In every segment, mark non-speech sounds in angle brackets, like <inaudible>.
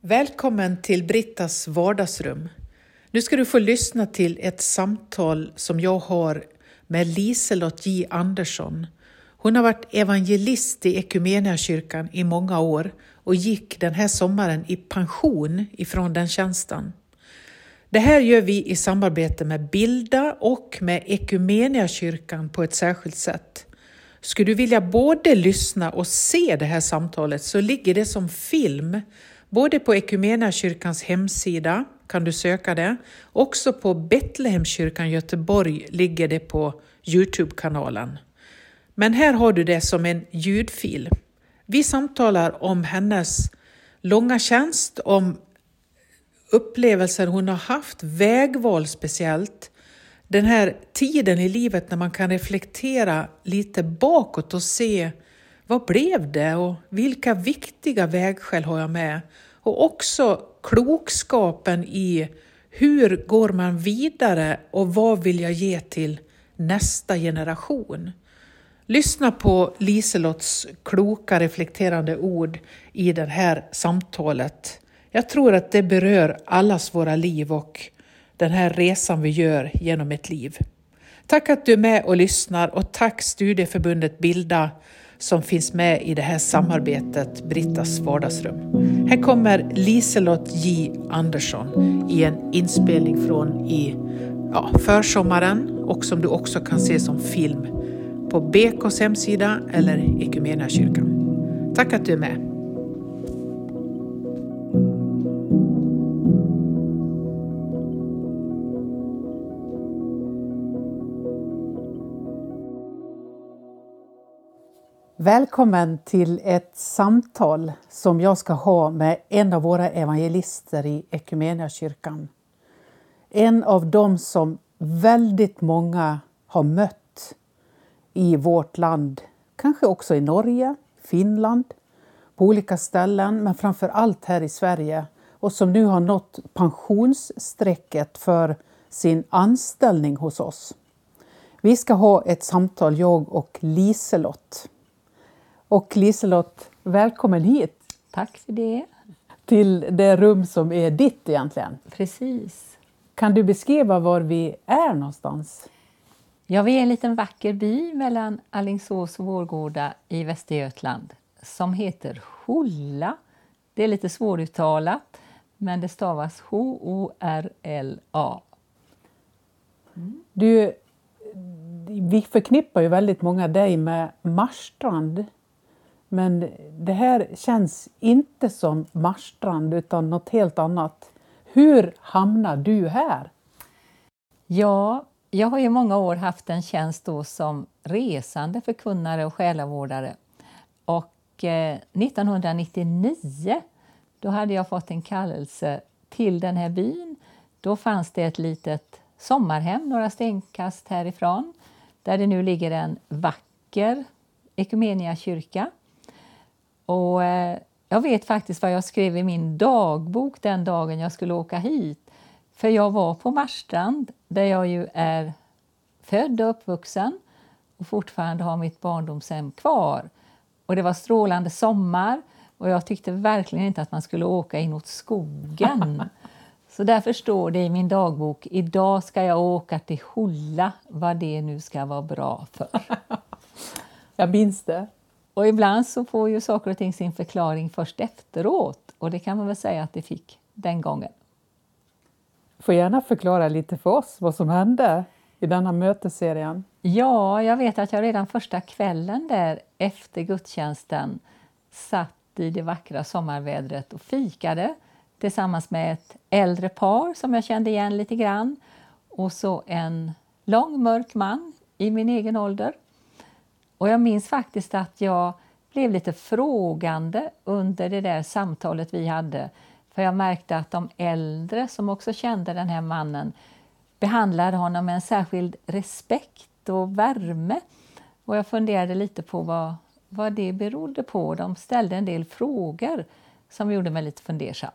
Välkommen till Brittas vardagsrum. Nu ska du få lyssna till ett samtal som jag har med Liselott J Andersson. Hon har varit evangelist i Equmeniakyrkan i många år och gick den här sommaren i pension ifrån den tjänsten. Det här gör vi i samarbete med Bilda och med Equmeniakyrkan på ett särskilt sätt. Skulle du vilja både lyssna och se det här samtalet så ligger det som film både på Equmeniakyrkans hemsida kan du söka det. Också på Betlehemskyrkan Göteborg ligger det på Youtube-kanalen. Men här har du det som en ljudfil. Vi samtalar om hennes långa tjänst, om upplevelser hon har haft, vägval speciellt. Den här tiden i livet när man kan reflektera lite bakåt och se vad blev det och vilka viktiga vägskäl har jag med? Och också klokskapen i hur går man vidare och vad vill jag ge till nästa generation? Lyssna på Liselotts kloka reflekterande ord i det här samtalet. Jag tror att det berör allas våra liv och den här resan vi gör genom ett liv. Tack att du är med och lyssnar och tack Studieförbundet Bilda som finns med i det här samarbetet Brittas vardagsrum. Här kommer Liselott J Andersson i en inspelning från i ja, försommaren och som du också kan se som film på BKs hemsida eller Equmeniakyrkan. Tack att du är med! Välkommen till ett samtal som jag ska ha med en av våra evangelister i Equmeniakyrkan. En av dem som väldigt många har mött i vårt land, kanske också i Norge, Finland, på olika ställen, men framför allt här i Sverige och som nu har nått pensionsstrecket för sin anställning hos oss. Vi ska ha ett samtal, jag och Liselott. Och Liselott, välkommen hit! Tack för det! Till det rum som är ditt egentligen. Precis. Kan du beskriva var vi är någonstans? Ja, vi är en liten vacker by mellan Allingsås och Vårgårda i Västergötland som heter Holla. Det är lite svåruttalat, men det stavas H-O-R-L-A. Mm. Du, vi förknippar ju väldigt många dig med Marstrand. Men det här känns inte som Marstrand utan något helt annat. Hur hamnar du här? Ja, jag har i många år haft en tjänst då som resande förkunnare och själavårdare. Och eh, 1999 då hade jag fått en kallelse till den här byn. Då fanns det ett litet sommarhem några stenkast härifrån där det nu ligger en vacker Ekumenia kyrka. Och eh, jag vet faktiskt vad jag skrev i min dagbok den dagen jag skulle åka hit. För jag var på Marstrand där jag ju är född och uppvuxen och fortfarande har mitt barndomshem kvar. Och det var strålande sommar och jag tyckte verkligen inte att man skulle åka inåt skogen. <laughs> Så därför står det i min dagbok, idag ska jag åka till Holla, vad det nu ska vara bra för. <laughs> Jag minns det. Och ibland så får ju saker och ting sin förklaring först efteråt och det kan man väl säga att det fick den gången. Får gärna förklara lite för oss vad som hände i denna mötesserien. Ja, jag vet att jag redan första kvällen där efter gudstjänsten satt i det vackra sommarvädret och fikade tillsammans med ett äldre par som jag kände igen lite grann och så en lång mörk man i min egen ålder och jag minns faktiskt att jag blev lite frågande under det där samtalet vi hade. För jag märkte att de äldre som också kände den här mannen behandlade honom med en särskild respekt och värme. Och jag funderade lite på vad, vad det berodde på. De ställde en del frågor som gjorde mig lite fundersam.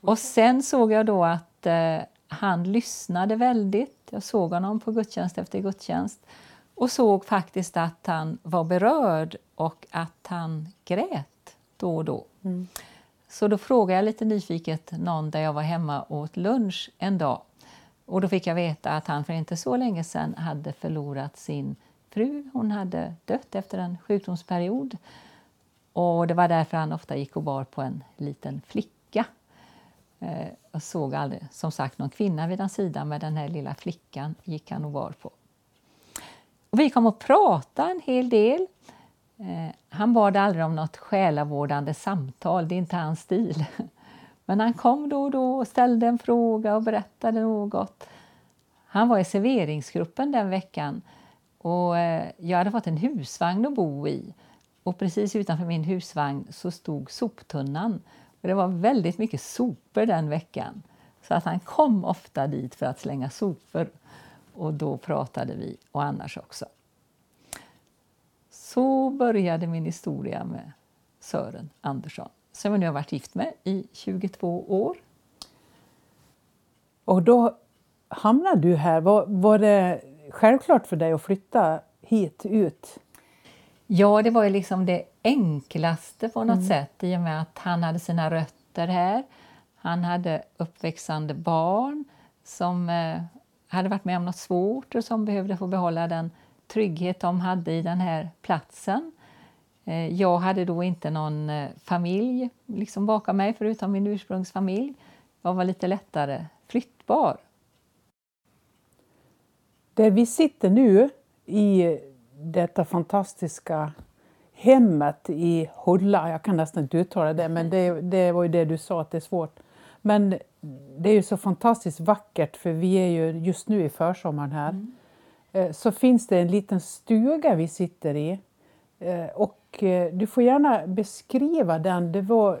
Och sen såg jag då att eh, han lyssnade väldigt. Jag såg honom på gudstjänst efter gudstjänst och såg faktiskt att han var berörd och att han grät då och då. Mm. Så då frågade jag lite nyfiket någon där jag var hemma och åt lunch en dag. Och då fick jag veta att han för inte så länge sedan hade förlorat sin fru. Hon hade dött efter en sjukdomsperiod. Och det var därför han ofta gick och bar på en liten flicka. Eh, jag såg aldrig som sagt någon kvinna vid hans sida, men den här lilla flickan gick han och bar på. Och vi kom att prata en hel del. Eh, han bad aldrig om något själavårdande samtal, det är inte hans stil. <laughs> Men han kom då och då och ställde en fråga och berättade något. Han var i serveringsgruppen den veckan och eh, jag hade fått en husvagn att bo i. Och precis utanför min husvagn så stod soptunnan. Och det var väldigt mycket sopor den veckan. Så att han kom ofta dit för att slänga sopor. Och då pratade vi, och annars också. Så började min historia med Sören Andersson som jag nu har varit gift med i 22 år. Och då hamnade du här. Var, var det självklart för dig att flytta hit ut? Ja, det var ju liksom det enklaste på något mm. sätt i och med att han hade sina rötter här. Han hade uppväxande barn som eh, hade varit med om något svårt och som behövde få behålla den trygghet de hade i den här platsen. Eh, jag hade då inte någon eh, familj liksom bakom mig förutom min ursprungsfamilj. Jag var lite lättare flyttbar. Där vi sitter nu i detta fantastiska hemmet i Hulla, jag kan nästan inte uttala det, men det, det var ju det du sa att det är svårt. Men det är ju så fantastiskt vackert för vi är ju just nu i försommaren här. Mm. Eh, så finns det en liten stuga vi sitter i och Eh, du får gärna beskriva den. Det, var,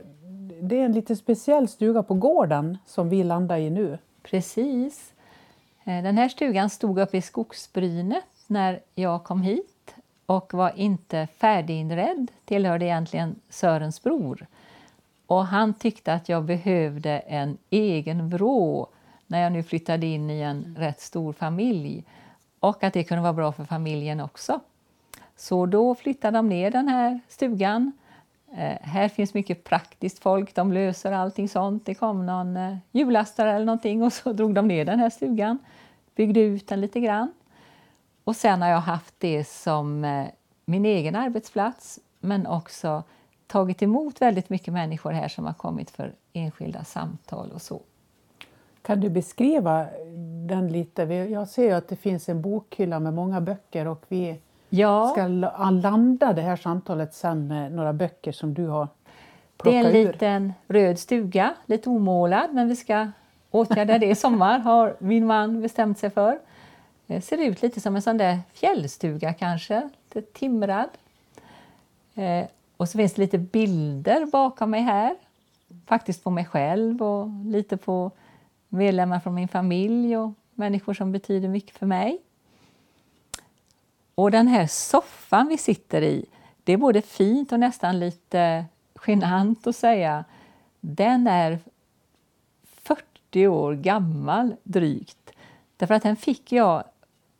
det är en lite speciell stuga på gården som vi landar i nu. Precis. Eh, den här stugan stod uppe i skogsbrynet när jag kom hit och var inte färdiginredd, tillhörde egentligen Sörens bror. Och han tyckte att jag behövde en egen vrå när jag nu flyttade in i en rätt stor familj och att det kunde vara bra för familjen också. Så då flyttade de ner den här stugan. Eh, här finns mycket praktiskt folk, de löser allting sånt. Det kom någon eh, hjullastare eller någonting och så drog de ner den här stugan, byggde ut den lite grann. Och sen har jag haft det som eh, min egen arbetsplats men också tagit emot väldigt mycket människor här som har kommit för enskilda samtal och så. Kan du beskriva den lite? Jag ser att det finns en bokhylla med många böcker och vi ja. ska landa det här samtalet sen med några böcker som du har plockat ur. Det är en ur. liten röd stuga, lite omålad, men vi ska åtgärda det i sommar har min man bestämt sig för. Det ser ut lite som en sån där fjällstuga kanske, lite timrad. Och så finns det lite bilder bakom mig här. Faktiskt på mig själv och lite på medlemmar från min familj och människor som betyder mycket för mig. Och den här soffan vi sitter i, det är både fint och nästan lite genant att säga. Den är 40 år gammal drygt. Därför att den fick jag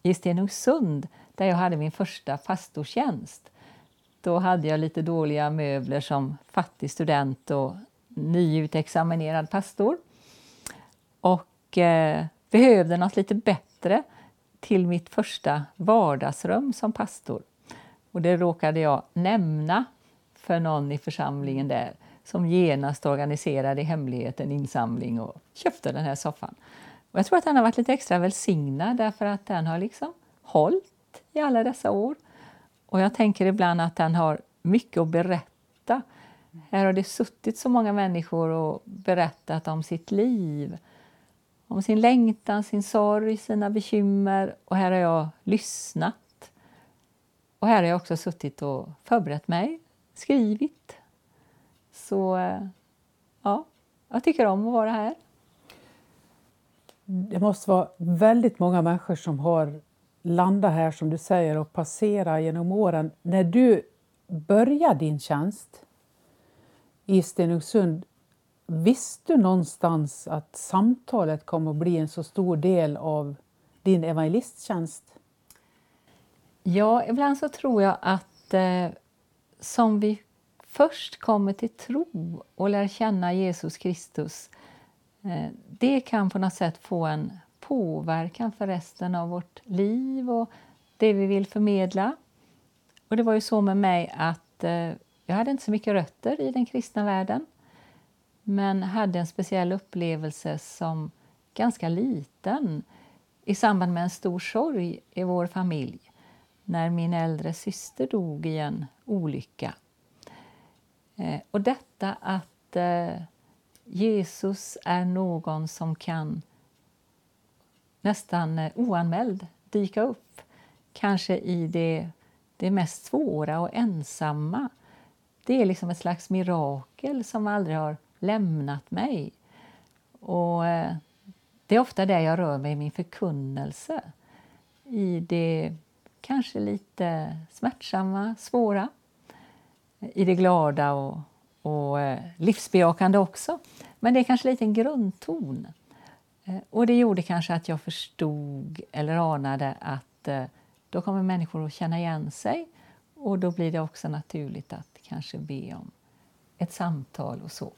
i Stenungsund där jag hade min första pastortjänst. Då hade jag lite dåliga möbler som fattig student och nyutexaminerad pastor. Och eh, behövde något lite bättre till mitt första vardagsrum som pastor. Och det råkade jag nämna för någon i församlingen där som genast organiserade i hemlighet en insamling och köpte den här soffan. Och jag tror att den har varit lite extra välsignad därför att den har liksom hållit i alla dessa år. Och jag tänker ibland att den har mycket att berätta. Här har det suttit så många människor och berättat om sitt liv om sin längtan, sin sorg, sina bekymmer och här har jag lyssnat. Och här har jag också suttit och förberett mig, skrivit. Så eh, ja, jag tycker om att vara här. Det måste vara väldigt många människor som har landa här som du säger och passera genom åren. När du började din tjänst i Stenungsund, Visste du någonstans att samtalet kommer att bli en så stor del av din evangelisttjänst? Ja, ibland så tror jag att eh, som vi först kommer till tro och lär känna Jesus Kristus, eh, det kan på något sätt få en påverkan för resten av vårt liv och det vi vill förmedla. Och det var ju så med mig att eh, jag hade inte så mycket rötter i den kristna världen men hade en speciell upplevelse som ganska liten i samband med en stor sorg i vår familj när min äldre syster dog i en olycka. Eh, och detta att eh, Jesus är någon som kan nästan eh, oanmäld dyka upp, kanske i det, det mest svåra och ensamma. Det är liksom ett slags mirakel som aldrig har lämnat mig. Och eh, Det är ofta där jag rör mig i min förkunnelse, i det kanske lite smärtsamma, svåra i det glada och, och eh, livsbejakande också. Men det är kanske lite en grundton. Eh, och det gjorde kanske att jag förstod eller anade att eh, då kommer människor att känna igen sig och då blir det också naturligt att kanske be om ett samtal och så.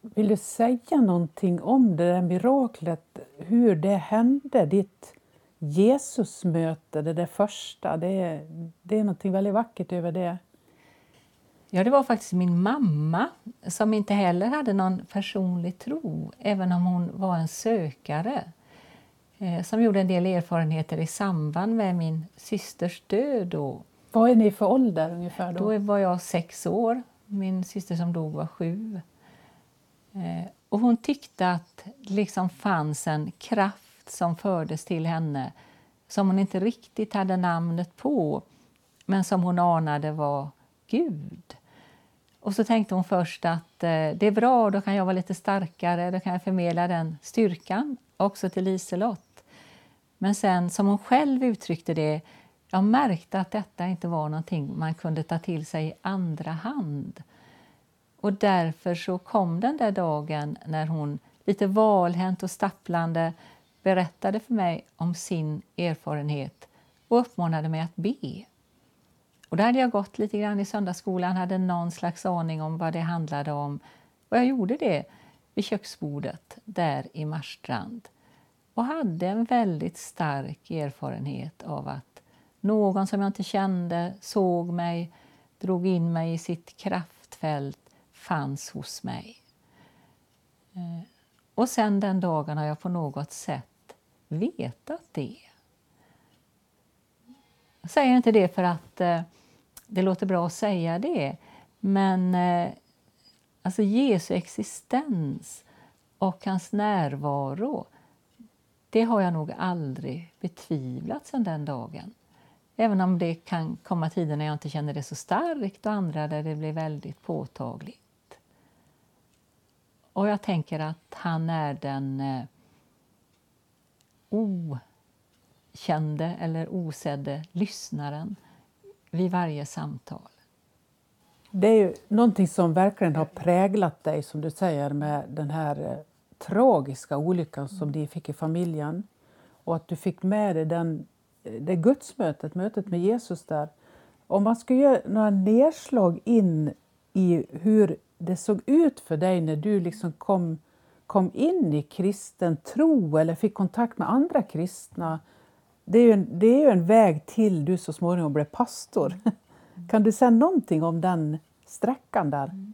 Vill du säga någonting om det där miraklet, hur det hände, ditt Jesusmöte, det där första? Det är, det är någonting väldigt vackert över det. Ja, det var faktiskt min mamma som inte heller hade någon personlig tro, även om hon var en sökare eh, som gjorde en del erfarenheter i samband med min systers död. Då. Vad är ni för ålder ungefär? Då, då var jag sex år. Min syster som dog var sju. Eh, och hon tyckte att det liksom fanns en kraft som fördes till henne som hon inte riktigt hade namnet på, men som hon anade var Gud. Och så tänkte hon först att eh, det är bra, då kan jag vara lite starkare, då kan jag förmedla den styrkan också till Liselott. Men sen, som hon själv uttryckte det, jag märkte att detta inte var någonting man kunde ta till sig i andra hand. Och därför så kom den där dagen när hon lite valhänt och stapplande berättade för mig om sin erfarenhet och uppmanade mig att be. Och där hade jag gått lite grann i söndagsskolan, hade någon slags aning om vad det handlade om. Och jag gjorde det vid köksbordet där i Marstrand och hade en väldigt stark erfarenhet av att någon som jag inte kände såg mig, drog in mig i sitt kraftfält, fanns hos mig. Eh, och sen den dagen har jag på något sätt vetat det. Jag säger inte det för att eh, det låter bra att säga det, men eh, alltså Jesu existens och hans närvaro det har jag nog aldrig betvivlat sedan den dagen. Även om det kan komma tider när jag inte känner det så starkt och andra där det blir väldigt påtagligt. Och jag tänker att han är den eh, okände eller osedde lyssnaren vid varje samtal. Det är ju någonting som verkligen har präglat dig, som du säger, med den här eh, tragiska olyckan som de fick i familjen. Och att du fick med dig den, eh, det gudsmötet, mötet med Jesus där. Om man ska göra några nedslag in i hur det såg ut för dig när du liksom kom, kom in i kristen tro eller fick kontakt med andra kristna det är, ju en, det är ju en väg till du så småningom blev pastor. Mm. <laughs> Kan du säga någonting om den sträckan där? Mm.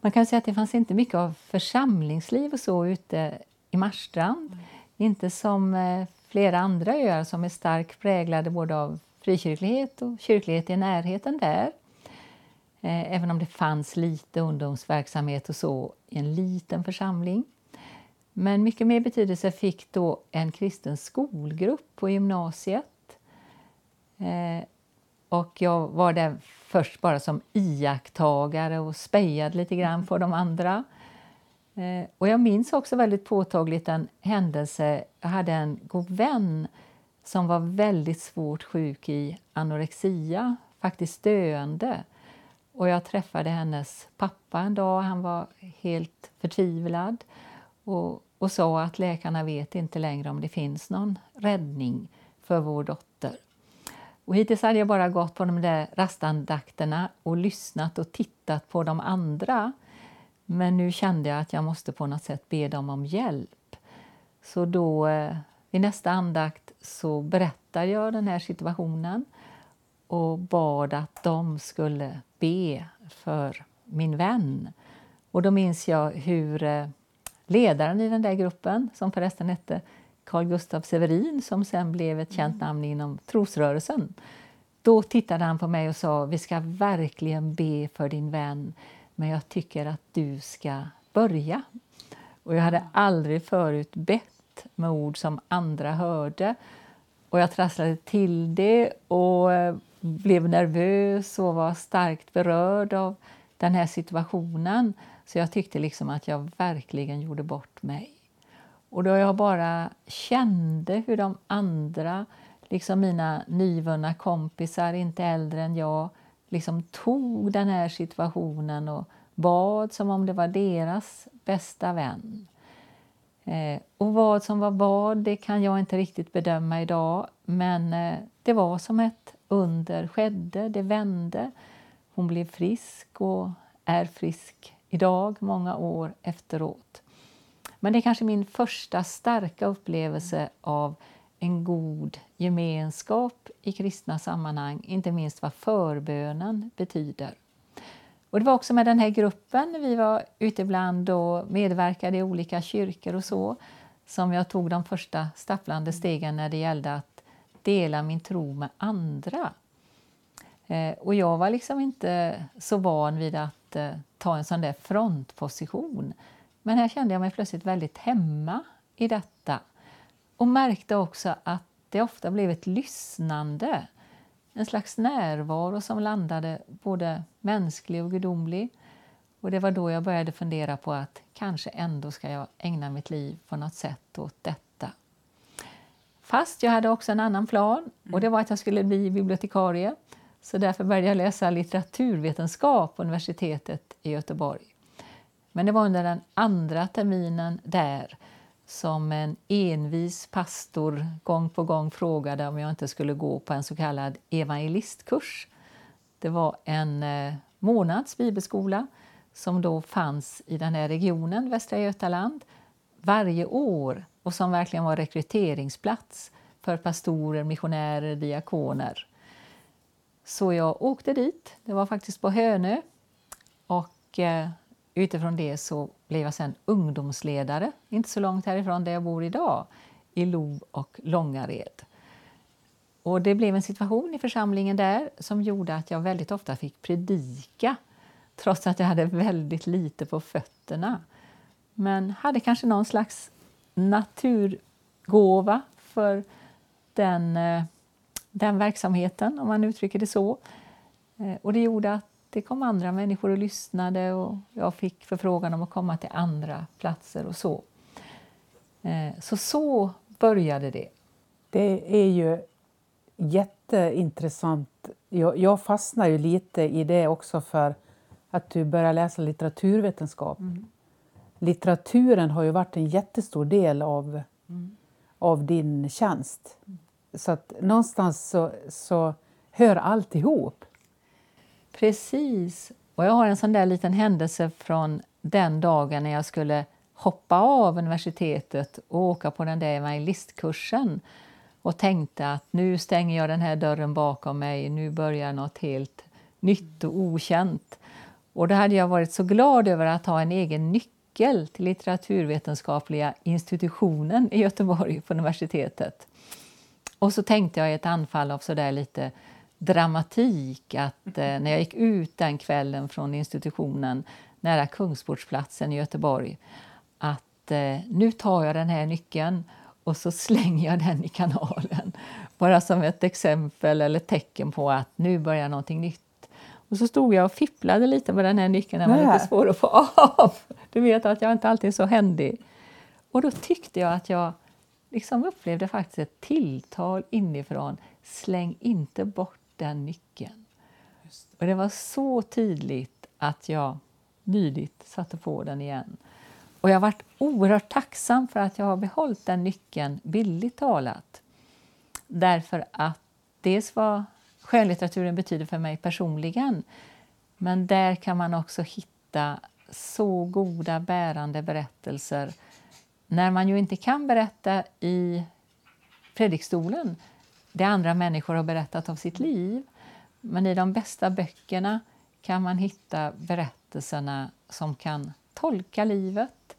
Man kan säga att det fanns inte mycket av församlingsliv och så ute i Marstrand. Mm. Inte som eh, flera andra öar som är starkt präglade både av frikyrklighet och kyrklighet i närheten där. Eh, även om det fanns lite ungdomsverksamhet och så i en liten församling. Men mycket mer betydelse fick då en kristen skolgrupp på gymnasiet. Eh, och jag var där först bara som iakttagare och spejade lite grann på de andra. Eh, och jag minns också väldigt påtagligt en händelse. Jag hade en god vän som var väldigt svårt sjuk i anorexia, faktiskt döende. Och jag träffade hennes pappa en dag. Han var helt förtvivlad. Och och sa att läkarna vet inte längre om det finns någon räddning för vår dotter. Och hittills hade jag bara gått på de där rastandakterna och lyssnat och tittat på de andra. Men nu kände jag att jag måste på något sätt be dem om hjälp. Så då eh, i vid nästa andakt så berättade jag den här situationen och bad att de skulle be för min vän. Och då minns jag hur eh, ledaren i den där gruppen, som förresten hette Carl Gustaf Severin som sen blev ett känt namn inom trosrörelsen. Då tittade han på mig och sa vi ska verkligen be för din vän men jag tycker att du ska börja. Och jag hade aldrig förut bett med ord som andra hörde. Och jag trasslade till det och eh, blev nervös och var starkt berörd av den här situationen. Så jag tyckte liksom att jag verkligen gjorde bort mig. Och då jag bara kände hur de andra, liksom mina nyvunna kompisar, inte äldre än jag, liksom tog den här situationen och bad som om det var deras bästa vän. Eh, och vad som var vad, det kan jag inte riktigt bedöma idag, men eh, det var som ett under skedde, det vände. Hon blev frisk och är frisk idag, många år efteråt. Men det är kanske min första starka upplevelse av en god gemenskap i kristna sammanhang, inte minst vad förbönen betyder. Och det var också med den här gruppen, vi var ute ibland och medverkade i olika kyrkor och så, som jag tog de första stapplande stegen när det gällde att dela min tro med andra. Eh, och jag var liksom inte så van vid att eh, ta en sån där frontposition. Men här kände jag mig plötsligt väldigt hemma i detta och märkte också att det ofta blev ett lyssnande, en slags närvaro som landade både mänsklig och gudomlig. Och det var då jag började fundera på att kanske ändå ska jag ägna mitt liv på något sätt åt detta. Fast jag hade också en annan plan och det var att jag skulle bli bibliotekarie. Så därför började jag läsa litteraturvetenskap på universitetet i Göteborg. Men det var under den andra terminen där som en envis pastor gång på gång frågade om jag inte skulle gå på en så kallad evangelistkurs. Det var en eh, månads bibelskola som då fanns i den här regionen, Västra Götaland, varje år och som verkligen var rekryteringsplats för pastorer, missionärer, diakoner. Så jag åkte dit, det var faktiskt på Hönö och eh, utifrån det så blev jag sen ungdomsledare, inte så långt härifrån där jag bor idag, i Lo och Långared. Och det blev en situation i församlingen där som gjorde att jag väldigt ofta fick predika trots att jag hade väldigt lite på fötterna. Men hade kanske någon slags naturgåva för den, eh, den verksamheten, om man uttrycker det så. Eh, och det gjorde att det kom andra människor och lyssnade och jag fick förfrågan om att komma till andra platser och så. Eh, så så började det. Det är ju jätteintressant. Jag, jag fastnar ju lite i det också för att du börjar läsa litteraturvetenskap. Mm. Litteraturen har ju varit en jättestor del av, mm. av din tjänst. Mm. Så att någonstans så, så hör allt ihop. Precis. Och jag har en sån där liten händelse från den dagen när jag skulle hoppa av universitetet och åka på den där evangelistkursen och tänkte att nu stänger jag den här dörren bakom mig, nu börjar något helt nytt och okänt. Och då hade jag varit så glad över att ha en egen nyckel till litteraturvetenskapliga institutionen i Göteborg på universitetet. Och så tänkte jag i ett anfall av sådär lite dramatik att eh, när jag gick ut den kvällen från institutionen nära Kungsportsplatsen i Göteborg att eh, nu tar jag den här nyckeln och så slänger jag den i kanalen. <laughs> Bara som ett exempel eller tecken på att nu börjar någonting nytt. Och så stod jag och fipplade lite med den här nyckeln, den var lite svår att få <laughs> av. Du vet att jag inte alltid är så händig. Och då tyckte jag att jag liksom upplevde faktiskt ett tilltal inifrån. Släng inte bort den nyckeln. Det. Och det var så tydligt att jag lydigt satte på den igen. Och jag varit oerhört tacksam för att jag har behållit den nyckeln, billigt talat. Därför att dels var skönlitteraturen betyder för mig personligen. Men där kan man också hitta så goda bärande berättelser när man ju inte kan berätta i predikstolen det andra människor har berättat av sitt liv. Men i de bästa böckerna kan man hitta berättelserna som kan tolka livet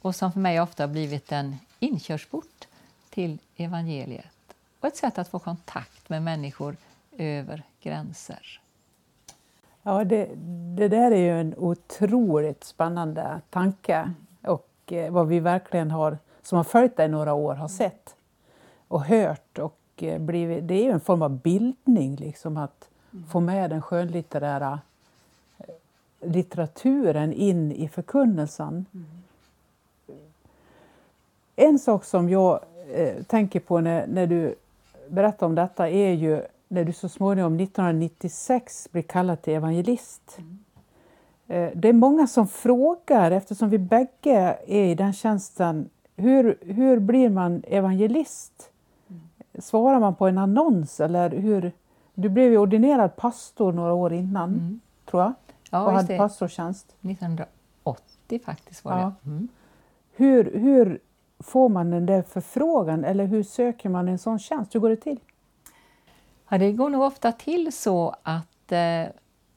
och som för mig ofta har blivit en inkörsport till evangeliet och ett sätt att få kontakt med människor över gränser. Ja, det, det där är ju en otroligt spännande tanke och eh, vad vi verkligen har, som har följt dig några år, har sett och hört. Och eh, blivit, det är ju en form av bildning, liksom att mm. få med den skönlitterära eh, litteraturen in i förkunnelsen. Mm. En sak som jag eh, tänker på när, när du berättar om detta är ju när du så småningom 1996 blir kallad till evangelist. Mm. Eh, det är många som frågar, eftersom vi bägge är i den tjänsten, hur, hur blir man evangelist? Svarar man på en annons eller hur? Du blev ju ordinerad pastor några år innan, mm. tror jag, ja, och hade pastortjänst. 1980 faktiskt var ja. det. Mm. Hur, hur får man den där förfrågan eller hur söker man en sån tjänst? Hur går det till? Ja, det går nog ofta till så att eh,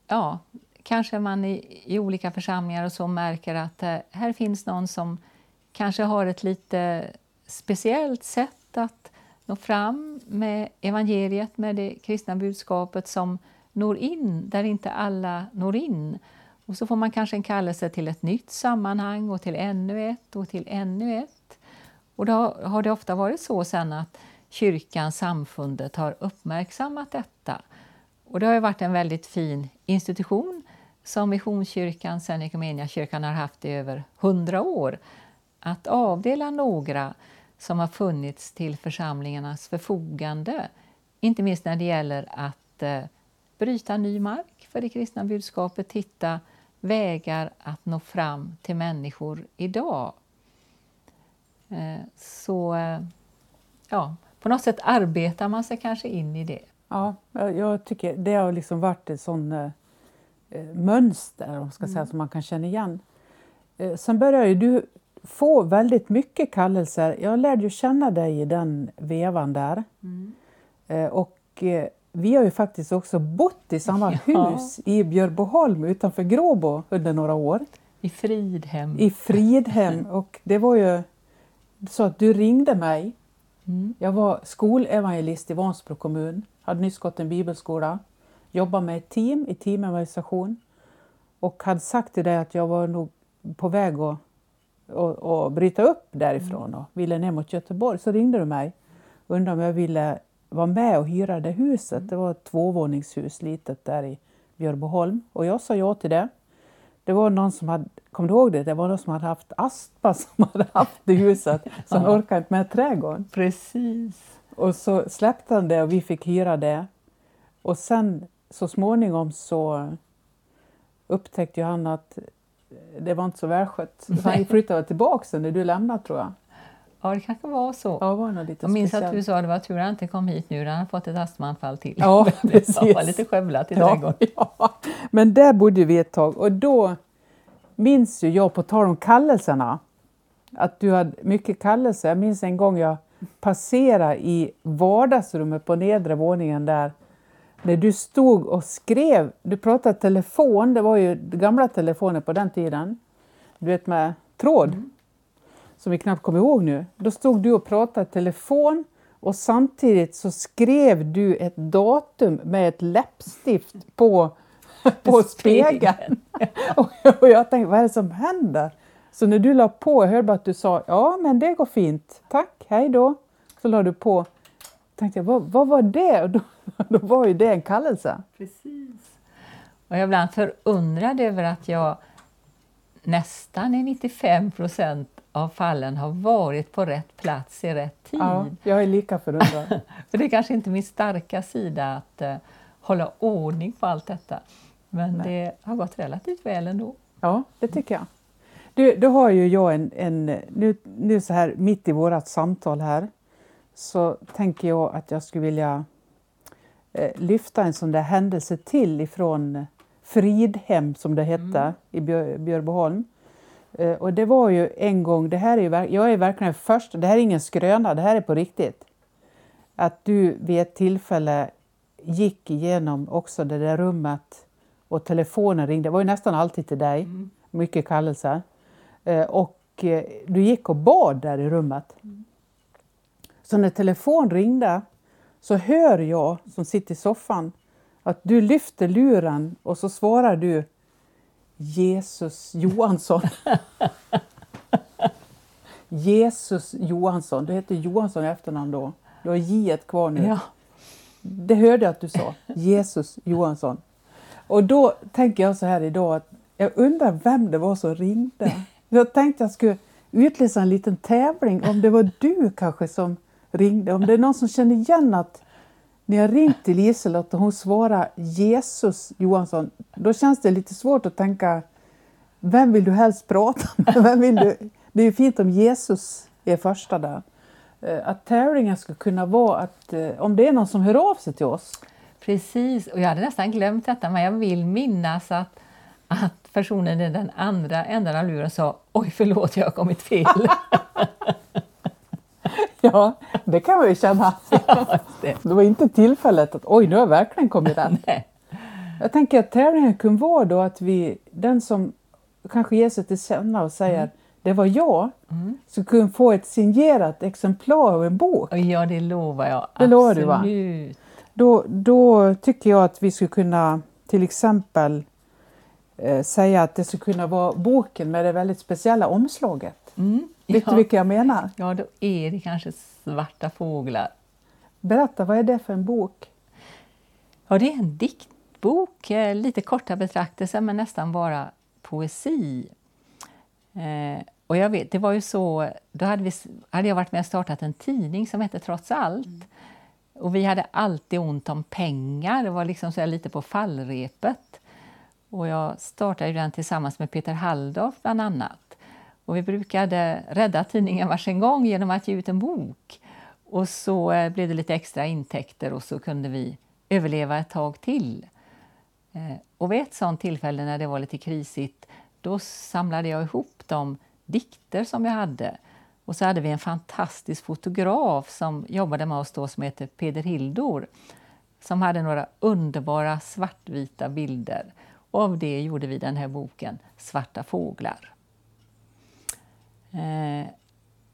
ja, kanske man i, i, olika församlingar och så märker att eh, här finns någon som kanske har ett lite speciellt sätt att nå fram med evangeliet, med det kristna budskapet som når in där inte alla når in. Och så får man kanske en kallelse till ett nytt sammanhang och till ännu ett och till ännu ett. Och då har det ofta varit så sen att kyrkan, samfundet, har uppmärksammat detta. Och det har varit en väldigt fin institution som Missionskyrkan, sen kyrkan har haft i över hundra år. Att avdela några som har funnits till församlingarnas förfogande. Inte minst när det gäller att eh, bryta ny mark för det kristna budskapet, hitta vägar att nå fram till människor idag. Eh, så eh, ja, på något sätt arbetar man sig kanske in i det. Ja, jag tycker det har liksom varit en sån... Eh, mönster om ska mm. säga, som man kan känna igen. Eh, sen började du få väldigt mycket kallelser. Jag lärde ju känna dig i den vevan där. Mm. Eh, och eh, vi har ju faktiskt också bott i samma <laughs> ja. hus i Björboholm utanför Gråbo under några år. I Fridhem. I Fridhem. <laughs> Och det var ju så att du ringde mig Mm. Jag var skolevangelist i Vansbro kommun, hade nyss gått en bibelskola, jobbade med ett team i teamevangelisation och hade sagt till dig att jag var nog på väg att och, och bryta upp därifrån och ville ner mot Göteborg. Så ringde du mig och undrade om jag ville vara med och hyra det huset. Mm. Det var ett tvåvåningshus, litet, där i Björboholm. Och jag sa ja till det. Det var någon som hade, kommer du ihåg det? Det var någon som hade haft astma <laughs> som hade haft det huset, som ja. orkade inte med trädgården. Precis. Och så släppte han det och vi fick hyra det. Och sen så småningom så upptäckte han att det var inte så välskött. Så <laughs> han flyttade tillbaka när du lämnade tror jag. Ja, det kanske var så. Ja, var lite jag minns speciellt. att du sa att det var tur att han inte kom hit nu, han har fått ett astmaanfall till. Ja, precis. <laughs> Det var lite skövlat i ja, trädgården. <laughs> Ja. Men där bodde vi ett tag och då minns ju jag, på tal om kallelserna, att du hade mycket kallelser. Jag minns en gång jag passerade i vardagsrummet på nedre våningen där, när du stod och skrev. Du pratade telefon, det var ju gamla telefoner på den tiden, du vet med tråd. Mm som vi knappt kommer ihåg nu, då stod du och pratade telefon och samtidigt så skrev du ett datum med ett läppstift på, <laughs> på spegeln. <laughs> och jag tänkte, vad är det som händer? Så när du la på, jag hörde bara att du sa ja men det går fint, tack, hej då. Så la du på. Tänkte jag, vad, vad var det? Och <laughs> då, då var ju det en kallelse. Precis. Och jag ibland förundrad över att jag nästan i 95 procent av fallen har varit på rätt plats i rätt tid. Ja, jag är lika förundrad. <laughs> För det är kanske inte min starka sida att uh, hålla ordning på allt detta. Men Nej. det har gått relativt väl ändå. Ja, det tycker jag. Du, då har ju jag en, en nu, nu så här mitt i vårt samtal här, så tänker jag att jag skulle vilja eh, lyfta en sån där händelse till ifrån Fridhem som det hette Mm. i Björ, Björboholm. Eh, och det var ju en gång, det här är ju, jag är verkligen först, det här är ingen skröna, det här är på riktigt. Att du vid ett tillfälle gick igenom också det där rummet och telefonen ringde, det var ju nästan alltid till dig, mycket kallelser. Eh, och du gick och bad där i rummet. Så när telefon ringde så hör jag som sitter i soffan att du lyfter luren och så svarar du Jesus Johansson. <laughs> Jesus Johansson. Du heter Johansson i efternamn då. Du har J kvar nu. Ja. Det hörde jag att du sa. Jesus Johansson. Och då tänker jag så här idag att jag undrar vem det var som ringde. <laughs> Jag tänkte jag skulle utlysa en liten tävling om det var du kanske som ringde. Om det är någon som känner igen att ni har ringt till Liselott och hon svarar Jesus Johansson. Då känns det lite svårt att tänka vem vill du helst prata <laughs> med? Vem vill du? Det är ju fint om Jesus är första där. Eh, Att tävlingen skulle kunna vara att eh, om det är någon som hör av sig till oss Precis, och jag hade nästan glömt detta men jag vill minnas att, att personen i den andra änden av luren sa Oj förlåt, jag har kommit fel. <laughs> <laughs> Ja, det kan man ju känna. det. Det var inte tillfället att oj, nu har jag verkligen kommit rätt. <laughs> Nej. Jag tänker att tävlingen kunde vara då att vi, den som kanske ger sig till känna och säger det var jag, så kunde få ett signerat exemplar av en bok. Ja, det lovar jag. Det lovar du, va? Då, då tycker jag att vi skulle kunna till exempel eh, säga att det skulle kunna vara boken med det väldigt speciella omslaget. Mm. Vet ja. du vilka jag menar? Ja, då är det kanske Svarta fåglar. Berätta, vad är det för en bok? Ja, det är en diktbok, eh, lite korta betraktelser men nästan bara poesi. Eh, och jag vet, det var ju så, då hade, vi, hade jag varit med och startat en tidning som hette Trots allt. Och vi hade alltid ont om pengar, det var liksom så lite på fallrepet. Och jag startade den tillsammans med Peter Halldorf bland annat. Och vi brukade rädda tidningen varsin gång genom att ge ut en bok. Och så eh, blev det lite extra intäkter och så kunde vi överleva ett tag till. Eh, och vid ett sånt tillfälle när det var lite krisigt, då samlade jag ihop de dikter som jag hade. Och så hade vi en fantastisk fotograf som jobbade med oss då som heter Peder Hildor som hade några underbara svartvita bilder. Och av det gjorde vi den här boken Svarta fåglar. Eh,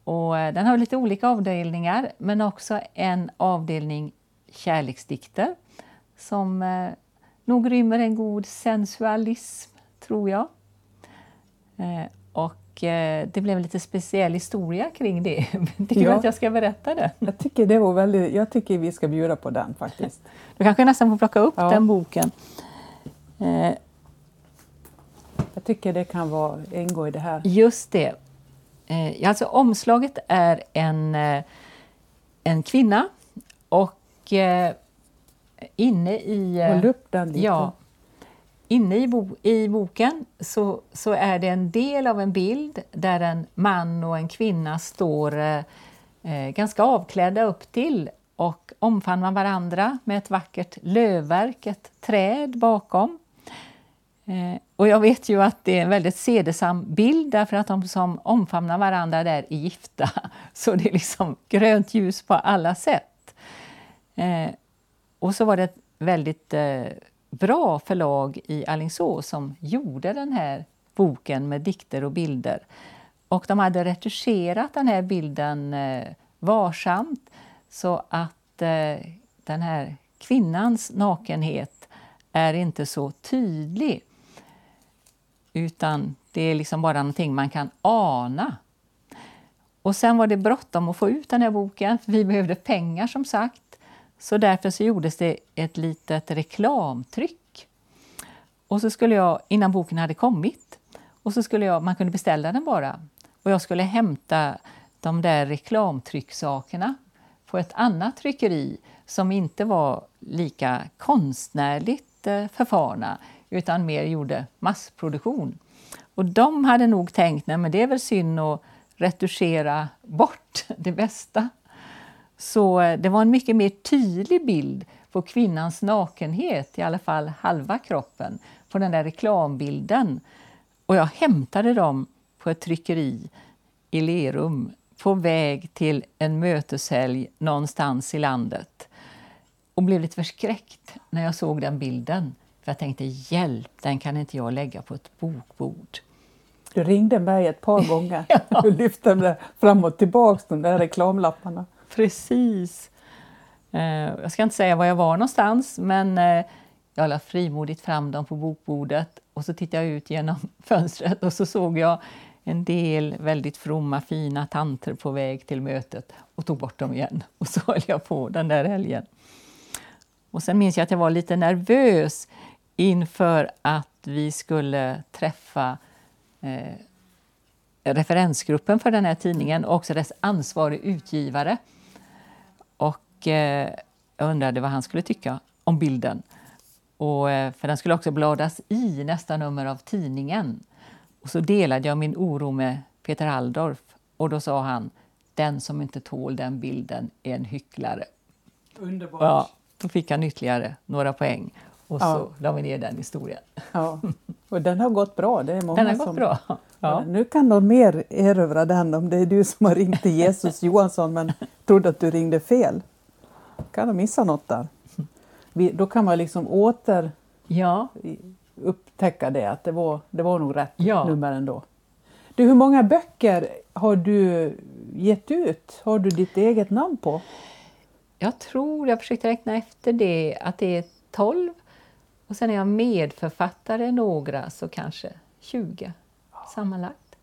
och den har lite olika avdelningar, men också en avdelning kärleksdikter som eh, nog rymmer en god sensualism, tror jag. Eh, och det blev en lite speciell historia kring det. <laughs> Tycker du Ja. att jag ska berätta det? Jag tycker, det var väldigt, jag tycker vi ska bjuda på den faktiskt. <laughs> Du kanske nästan får plocka upp Ja. den boken. Jag tycker det kan vara, ingå i det här. Just det. Eh, alltså omslaget är en, eh, en kvinna och eh, inne i... eh, Håll upp den lite. Ja. Inne i, bo, i boken så, så är det en del av en bild där en man och en kvinna står eh, eh, ganska avklädda upp till och omfamnar varandra med ett vackert lövverk, ett träd bakom. Eh, och jag vet ju att det är en väldigt sedesam bild därför att de som omfamnar varandra där är gifta. <laughs> Så det är liksom grönt ljus på alla sätt. Eh, och så var det ett väldigt eh, bra förlag i Alingsås som gjorde den här boken med dikter och bilder. Och de hade retuscherat den här bilden eh, varsamt så att eh, den här kvinnans nakenhet är inte så tydlig. Utan det är liksom bara någonting man kan ana. Och sen var det bråttom att få ut den här boken, för vi behövde pengar som sagt. Så därför så gjordes det ett litet reklamtryck. Och så skulle jag, innan boken hade kommit, och så skulle jag, man kunde beställa den bara. Och jag skulle hämta de där reklamtrycksakerna på ett annat tryckeri som inte var lika konstnärligt eh, förfarna utan mer gjorde massproduktion. Och de hade nog tänkt, att det är väl synd att retuschera bort <laughs> det bästa. Så eh, det var en mycket mer tydlig bild på kvinnans nakenhet, i alla fall halva kroppen, på den där reklambilden. Och jag hämtade dem på ett tryckeri i Lerum på väg till en möteshelg någonstans i landet och blev lite förskräckt när jag såg den bilden. För jag tänkte, hjälp, den kan inte jag lägga på ett bokbord. Du ringde mig ett par <laughs> gånger och lyfte dem fram och tillbaka, de där reklamlapparna. Precis. Eh, jag ska inte säga var jag var någonstans, men eh, jag la frimodigt fram dem på bokbordet och så tittade jag ut genom <laughs> fönstret och så såg jag en del väldigt fromma, fina tanter på väg till mötet och tog bort dem igen. <laughs> Och så höll jag på den där helgen. Och sen minns jag att jag var lite nervös inför att vi skulle träffa eh, referensgruppen för den här tidningen och också dess ansvarig utgivare. Och eh, jag undrade vad han skulle tycka om bilden. Och, eh, för den skulle också bladas i nästa nummer av tidningen. Och så delade jag min oro med Peter Alldorf och då sa han den som inte tål den bilden är en hycklare. Underbart. Ja, då fick han ytterligare några poäng och så ja. la vi ner den historien. Ja, och den har gått bra. Det är många den har gått som... bra. Ja. Nu kan någon mer erövra den om det är du som har ringt till Jesus Johansson men trodde att du ringde fel. Kan de missa något där? Vi, då kan man liksom åter ja. upptäcka det, att det var, det var nog rätt ja. nummer ändå. Du, hur många böcker har du gett ut? Har du ditt eget namn på? Jag tror, jag försökte räkna efter det, att det är 12 och sen är jag medförfattare några, så kanske 20 sammanlagt.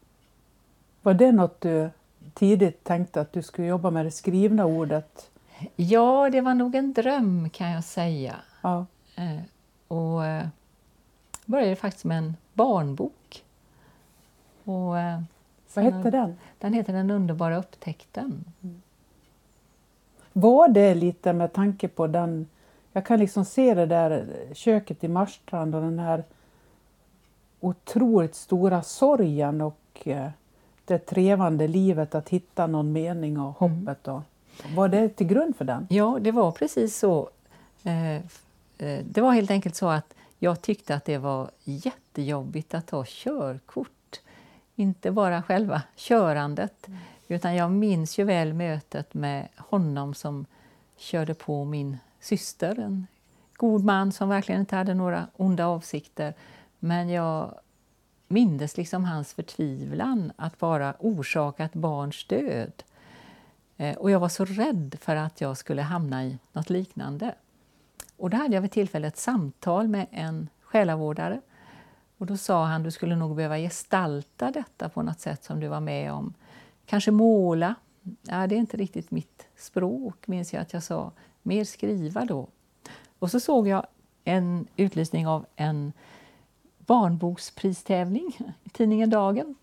Var det något du tidigt tänkte att du skulle jobba med det skrivna ordet? Ja, det var nog en dröm kan jag säga. Ja. Eh, och eh, började faktiskt med en barnbok. Och, eh, Vad hette den? Den heter Den underbara upptäckten. Mm. Var det lite med tanke på den, jag kan liksom se det där köket i Marstrand och den här otroligt stora sorgen och eh, det trevande livet att hitta någon mening och mm. hoppet. Och, var det till grund för den? Ja, det var precis så. Eh, eh, det var helt enkelt så att jag tyckte att det var jättejobbigt att ta körkort. Inte bara själva körandet, mm. utan jag minns ju väl mötet med honom som körde på min syster. En god man som verkligen inte hade några onda avsikter. Men jag mindes liksom hans förtvivlan att vara orsakat barns död. Eh, och jag var så rädd för att jag skulle hamna i något liknande. Och då hade jag vid tillfälle ett samtal med en själavårdare. Och då sa han du skulle nog behöva gestalta detta på något sätt som du var med om. Kanske måla. Ja, det är inte riktigt mitt språk, minns jag att jag sa. Mer skriva då. Och så såg jag en utlysning av en barnbokspриstävling i tidningen Dagen.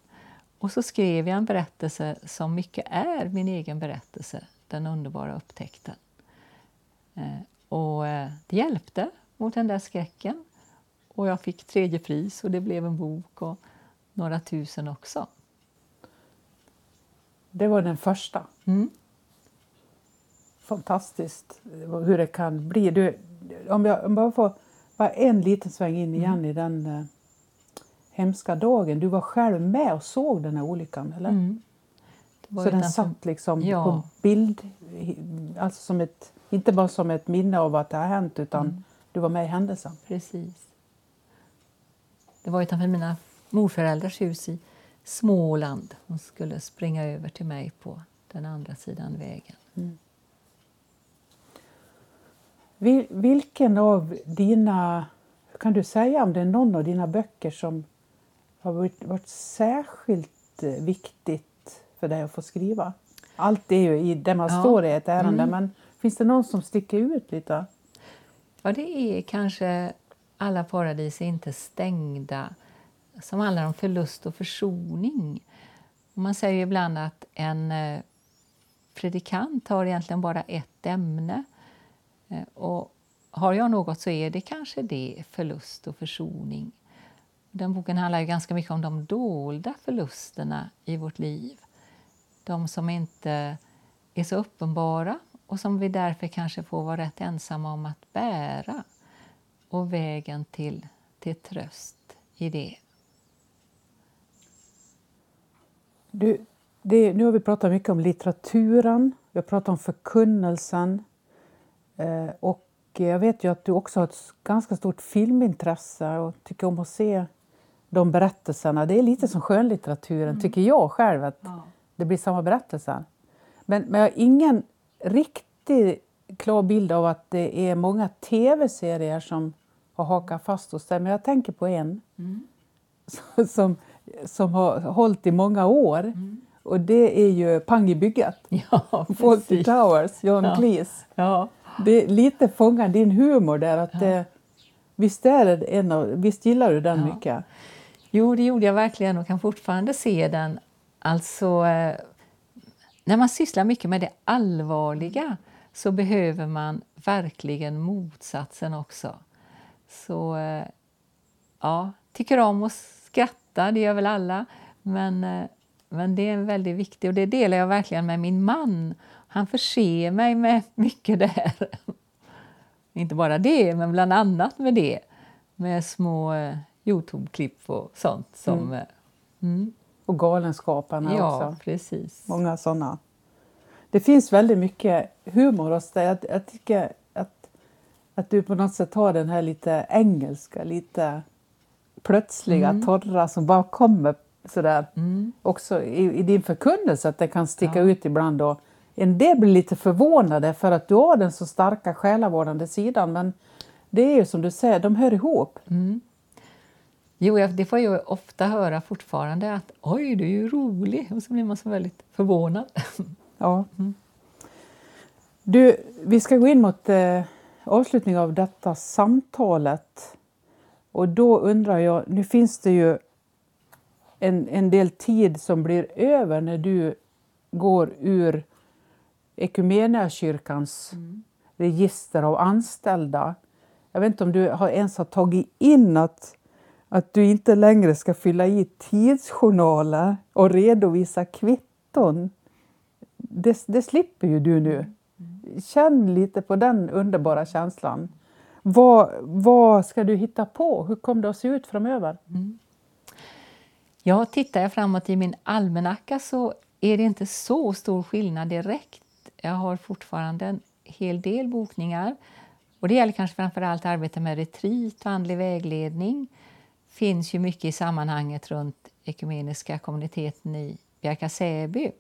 Och så skrev jag en berättelse som mycket är min egen berättelse, Den underbara upptäckten. Eh, och eh, det hjälpte mot den där skräcken. Och jag fick tredje pris och det blev en bok och några tusen också. Det var den första. Mm. Fantastiskt hur det kan bli. Du, om jag bara får bara en liten sväng in igen mm. i den eh, hemska dagen. Du var själv med och såg den här olyckan, eller? Mm. Så den satt liksom ja. på bild, alltså som ett, inte bara som ett minne av att det har hänt, utan mm. du var med i händelsen. Precis. Det var utanför mina morföräldrars hus i Småland. Hon skulle springa över till mig på den andra sidan vägen. Mm. Vilken av dina, kan du säga om det är någon av dina böcker som har varit, varit särskilt eh, viktigt för dig att få skriva? Allt är ju i det man ja. står i ett ärende, mm. men finns det någon som sticker ut lite? Ja, det är kanske Alla paradis är inte stängda som handlar om förlust och försoning. Man säger ibland att en eh, predikant har egentligen bara ett ämne. Eh, och har jag något så är det kanske det, förlust och försoning. Den boken handlar ju ganska mycket om de dolda förlusterna i vårt liv. De som inte är så uppenbara och som vi därför kanske får vara rätt ensamma om att bära och vägen till, till tröst i det. Du, det, nu har vi pratat mycket om litteraturen, vi har pratat om förkunnelsen och jag vet ju att du också har ett ganska stort filmintresse och tycker om att se de berättelserna. Det är lite som skönlitteraturen, mm. tycker jag själv, att ja. det blir samma berättelser. Men, men jag har ingen riktigt klar bild av att det är många tv-serier som har hakat fast hos dig. Men jag tänker på en mm. <laughs> som, som har hållit i många år. Mm. Och det är ju Pang i bygget. Ja, <laughs> Fawlty Towers, John ja. Cleese. Ja. Det lite fångar din humor där. Att ja. det, visst, är det en av, visst gillar du den ja. mycket? Jo, det gjorde jag verkligen och kan fortfarande se den. Alltså, eh, när man sysslar mycket med det allvarliga så behöver man verkligen motsatsen också. Så eh, ja, tycker om att skratta, det gör väl alla. Men, eh, men det är väldigt viktigt och det delar jag verkligen med min man. Han förser mig med mycket där. Inte bara det, men bland annat med det. Med små Youtube-klipp och sånt. Som, mm. Mm. Och Galenskaparna ja, också. precis. Många sådana. Det finns väldigt mycket humor hos dig. Jag, jag tycker att, att du på något sätt har den här lite engelska, lite plötsliga, mm. torra som bara kommer sådär. Mm. Också i, i, din förkunnelse, att det kan sticka ja. ut ibland. Och en del blir lite förvånade för att du har den så starka själavårdande sidan. Men det är ju som du säger, de hör ihop. Mm. Jo, det får jag ofta höra fortfarande att oj, du är ju rolig. Och så blir man så väldigt förvånad. <laughs> Ja. Mm. Du, vi ska gå in mot eh, avslutning av detta samtalet. Och då undrar jag, nu finns det ju en, en del tid som blir över när du går ur Ekumeniakyrkans mm. register av anställda. Jag vet inte om du har ens har tagit in att att du inte längre ska fylla i tidsjournaler och redovisa kvitton. Det, det slipper ju du nu. Känn lite på den underbara känslan. Vad, vad ska du hitta på? Hur kommer det att se ut framöver? Mm. Ja, tittar jag framåt i min almanacka så är det inte så stor skillnad direkt. Jag har fortfarande en hel del bokningar. Och Det gäller kanske framför allt arbete med retreat och andlig vägledning finns ju mycket i sammanhanget runt ekumeniska kommuniteten i Bjärka-Säby.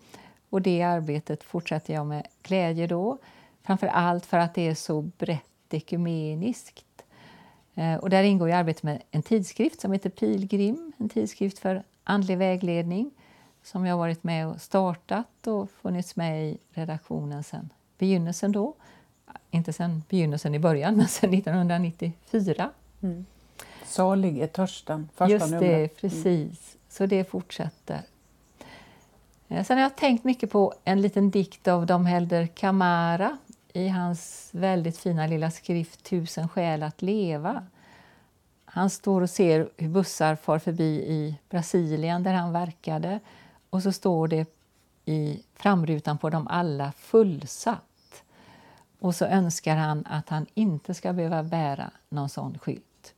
Och det arbetet fortsätter jag med glädje då. Framför allt för att det är så brett ekumeniskt. Eh, och där ingår ju arbetet med en tidskrift som heter Pilgrim, en tidskrift för andlig vägledning som jag varit med och startat och funnits med i redaktionen sedan begynnelsen då. Inte sedan begynnelsen i början, men sedan 1994. Mm. Salig är törsten, första Just det, numret. Mm. precis. Så det fortsätter. Eh, sen har jag tänkt mycket på en liten dikt av Dom Helder Camara i hans väldigt fina lilla skrift Tusen skäl att leva. Han står och ser hur bussar far förbi i Brasilien där han verkade och så står det i framrutan på dem alla fullsatt. Och så önskar han att han inte ska behöva bära någon sån skylt.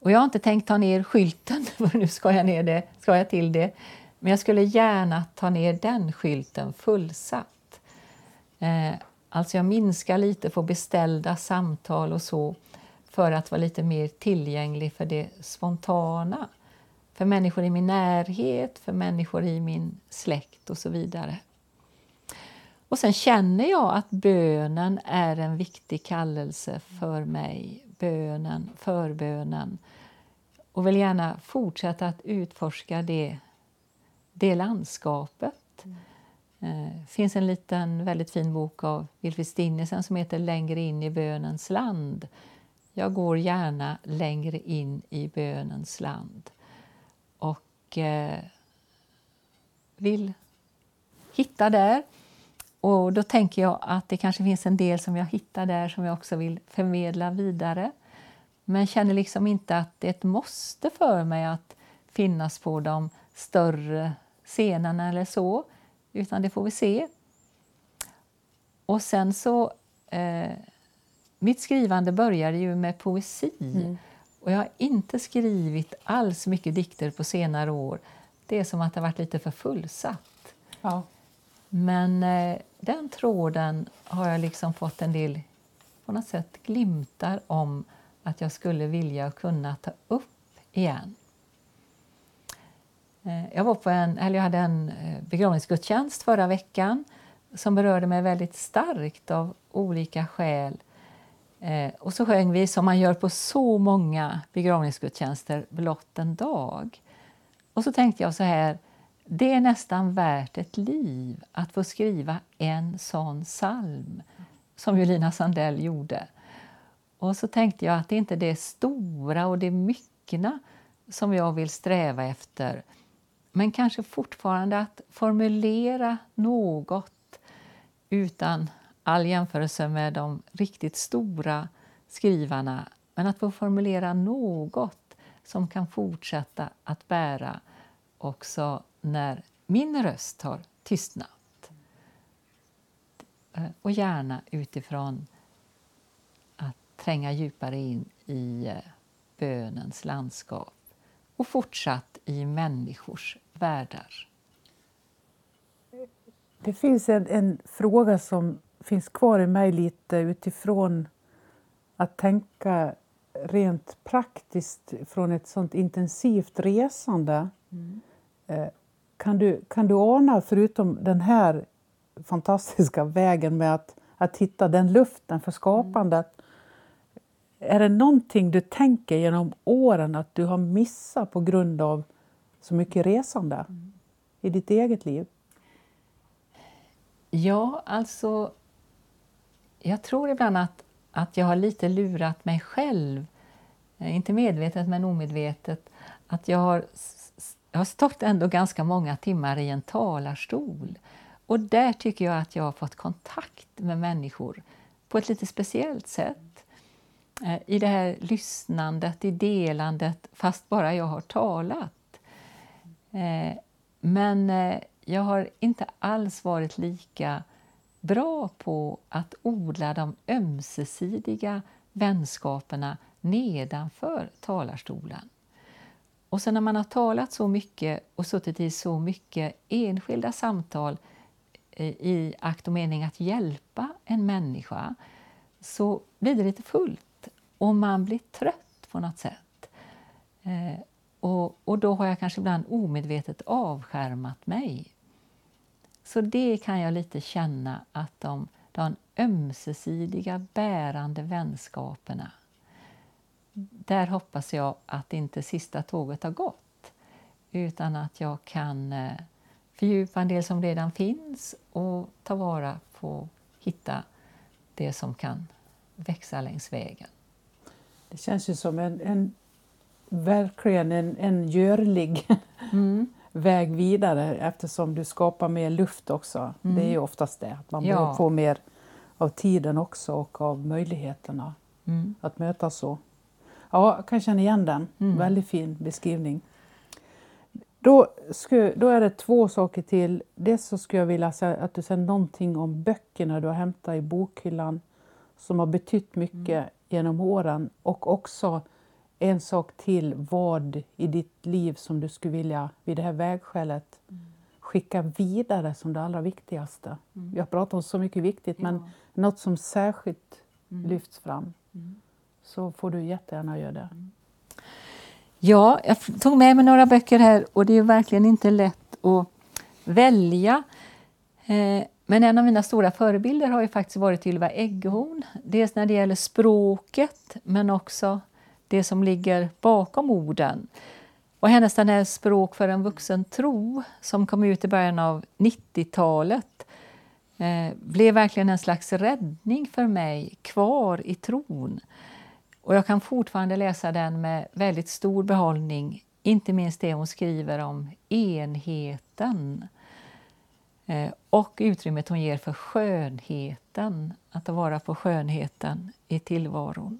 Och jag har inte tänkt ta ner skylten, <laughs> för nu ska jag, ner det, ska jag till det. Men jag skulle gärna ta ner den skylten fullsatt. Eh, alltså jag minskar lite på beställda samtal och så för att vara lite mer tillgänglig för det spontana. För människor i min närhet, för människor i min släkt och så vidare. Och sen känner jag att bönen är en viktig kallelse för mig. Bönen, förbönen och vill gärna fortsätta att utforska det, det landskapet. Mm. Det eh, finns en liten väldigt fin bok av Wilfrid Stinnesen som heter Längre in i bönens land. Jag går gärna längre in i bönens land och eh, vill hitta där. Och Då tänker jag att det kanske finns en del som jag hittar där som jag också vill förmedla vidare. Men känner liksom inte att det är ett måste för mig att finnas på de större scenerna eller så, utan det får vi se. och sen så... Eh, mitt skrivande började ju med poesi. Mm. Och jag har inte skrivit alls mycket dikter på senare år. Det är som att det har varit lite för fullsatt. Ja. Men eh, den tråden har jag liksom fått en del på något sätt glimtar om att jag skulle vilja kunna ta upp igen. Eh, jag, var på en, eller jag hade en eh, begravningsgudstjänst förra veckan som berörde mig väldigt starkt av olika skäl. Eh, och så sjöng vi, som man gör på så många begravningsgudstjänster, blott en dag. Och så tänkte jag så här, det är nästan värt ett liv att få skriva en sån psalm som Julina Sandell gjorde. Och så tänkte jag att det inte är det stora och det myckna som jag vill sträva efter men kanske fortfarande att formulera något utan all jämförelse med de riktigt stora skrivarna men att få formulera något som kan fortsätta att bära också när min röst har tystnat. Eh, och gärna utifrån att tränga djupare in i eh, bönens landskap och fortsatt i människors världar. Det finns en, en, fråga som finns kvar i mig lite utifrån att tänka rent praktiskt från ett sånt intensivt resande. Mm. Eh, kan, du, kan du ana, förutom den här fantastiska vägen med att, att hitta den luften för skapandet, är det någonting du tänker genom åren att du har missat på grund av så mycket resande mm. i ditt eget liv? Ja, alltså... Jag tror ibland att, att jag har lite lurat mig själv, eh, inte medvetet men omedvetet, att jag har, jag har stått ändå ganska många timmar i en talarstol. Och där tycker jag att jag har fått kontakt med människor på ett lite speciellt sätt. Eh, I det här lyssnandet, i delandet, fast bara jag har talat. Eh, men jag har inte alls varit lika bra på att odla de ömsesidiga vänskaperna nedanför talarstolen. Och sen när man har talat så mycket och suttit i så mycket enskilda samtal eh, i akt och mening att hjälpa en människa så blir det lite fullt och man blir trött på något sätt. Eh, och, och då har jag kanske ibland omedvetet avskärmat mig. Så det kan jag lite känna att de, de ömsesidiga bärande vänskaperna där hoppas jag att inte sista tåget har gått utan att jag kan eh, fördjupa en del som redan finns och ta vara på hitta det som kan växa längs vägen. Det känns ju som en, en verkligen en, en görlig mm. Väg vidare eftersom du skapar mer luft också. Mm. Det är ju oftast det, att man ja. få mer av tiden också och av möjligheterna mm. att mötas så. Ja, jag kan känna igen den. Mm. Väldigt fin beskrivning. Då, sku, då är det två saker till. Dels så skulle jag vilja säga att du säger någonting om böckerna du har hämtat i bokhyllan som har betytt mycket mm. genom åren och också en sak till vad i ditt liv som du skulle vilja vid det här vägskälet mm. skicka vidare som det allra viktigaste. Mm. Jag pratar om så mycket viktigt ja. men något som särskilt mm. lyfts fram mm. så får du jättegärna göra det. Mm. Ja, jag tog med mig några böcker här och det är verkligen inte lätt att välja. Eh, men en av mina stora förebilder har ju faktiskt varit Ylva Eggehorn. Dels när det gäller språket men också det som ligger bakom orden. Och hennes den här Språk för en vuxen tro som kom ut i början av 90-talet eh, blev verkligen en slags räddning för mig kvar i tron. Och jag kan fortfarande läsa den med väldigt stor behållning, inte minst det hon skriver om enheten eh, och utrymmet hon ger för skönheten, att ta vara på skönheten i tillvaron.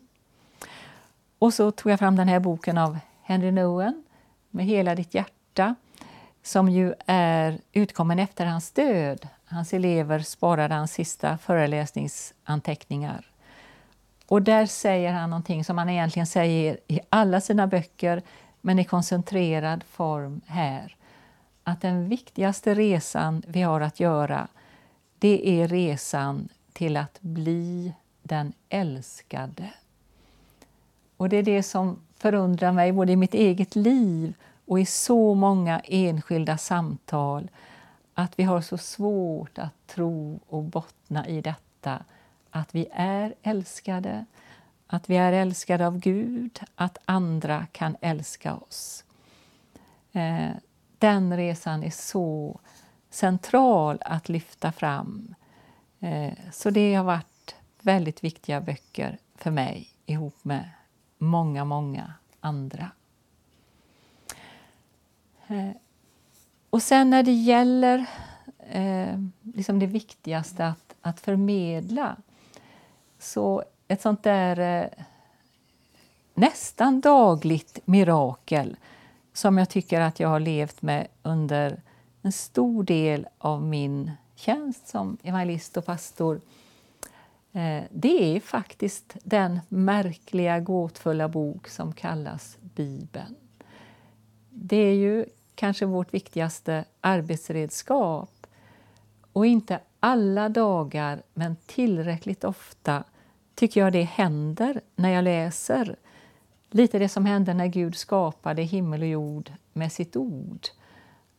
Och så tog jag fram den här boken av Henry Nowen med Hela ditt hjärta som ju är utkommen efter hans död. Hans elever sparade hans sista föreläsningsanteckningar. Och där säger han någonting som han egentligen säger i alla sina böcker, men i koncentrerad form här. Att den viktigaste resan vi har att göra, det är resan till att bli den älskade. Och det är det som förundrar mig både i mitt eget liv och i så många enskilda samtal att vi har så svårt att tro och bottna i detta att vi är älskade, att vi är älskade av Gud, att andra kan älska oss. Eh, den resan är så central att lyfta fram. Eh, så det har varit väldigt viktiga böcker för mig ihop med många, många andra. Eh, och sen när det gäller eh, liksom det viktigaste att, att förmedla så ett sånt där eh, nästan dagligt mirakel som jag tycker att jag har levt med under en stor del av min tjänst som evangelist och pastor eh, Eh, det är faktiskt den märkliga, gåtfulla bok som kallas Bibeln. Det är ju kanske vårt viktigaste arbetsredskap. Och inte alla dagar, men tillräckligt ofta tycker jag det händer när jag läser. Lite det som hände när Gud skapade himmel och jord med sitt ord.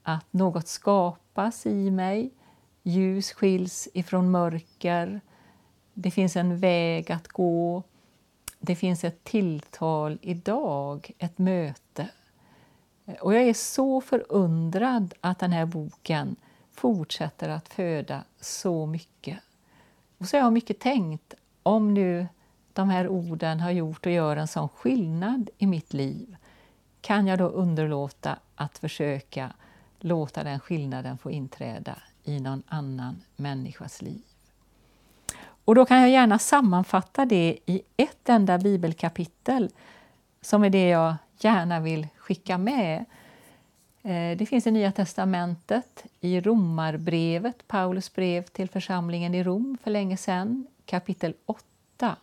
Att något skapas i mig, ljus skiljs ifrån mörker, det finns en väg att gå, det finns ett tilltal idag, ett möte. Och jag är så förundrad att den här boken fortsätter att föda så mycket. Och så har jag mycket tänkt, om nu de här orden har gjort och gör en sån skillnad i mitt liv, kan jag då underlåta att försöka låta den skillnaden få inträda i någon annan människas liv? Och då kan jag gärna sammanfatta det i ett enda bibelkapitel som är det jag gärna vill skicka med. Eh, det finns i Nya testamentet, i Romarbrevet, Paulus brev till församlingen i Rom för länge sedan, kapitel 8.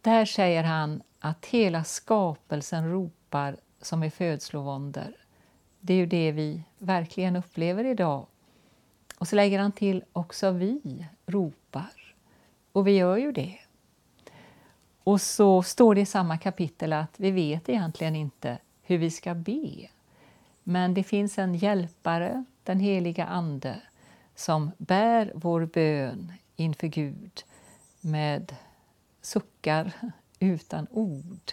Där säger han att hela skapelsen ropar som i födslovåndor. Det är ju det vi verkligen upplever idag. Och så lägger han till också vi ropar. Och vi gör ju det. Och så står det i samma kapitel att vi vet egentligen inte hur vi ska be. Men det finns en hjälpare, den heliga Ande, som bär vår bön inför Gud med suckar utan ord.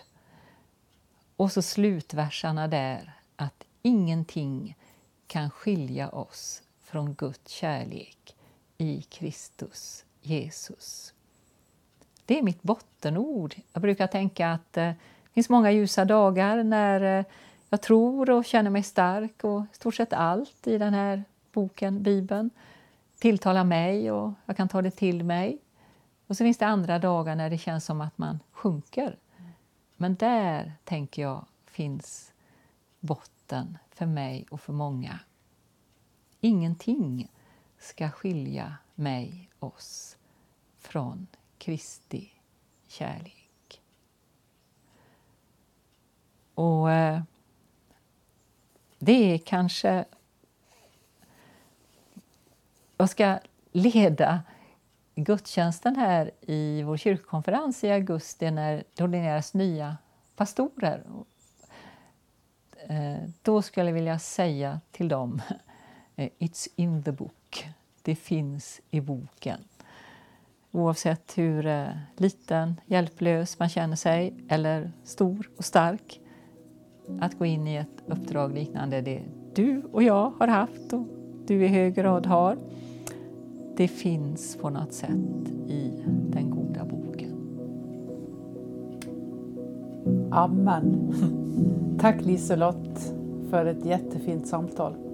Och så slutversarna där, att ingenting kan skilja oss från Guds kärlek i Kristus Jesus. Det är mitt bottenord. Jag brukar tänka att eh, det finns många ljusa dagar när eh, jag tror och känner mig stark och i stort sett allt i den här boken, Bibeln, tilltalar mig och jag kan ta det till mig. Och så finns det andra dagar när det känns som att man sjunker. Men där, tänker jag, finns botten för mig och för många. Ingenting ska skilja mig, oss, från Kristi kärlek. Och eh, det är kanske... Jag ska leda gudstjänsten här i vår kyrkokonferens i augusti när det ordineras nya pastorer. Eh, då skulle jag vilja säga till dem eh, It's in the book. Det finns i boken. Oavsett hur eh, liten, hjälplös man känner sig eller stor och stark. Att gå in i ett uppdrag liknande det du och jag har haft och du i hög grad har. Det finns på något sätt i den goda boken. Amen. <laughs> Tack Liselott för ett jättefint samtal.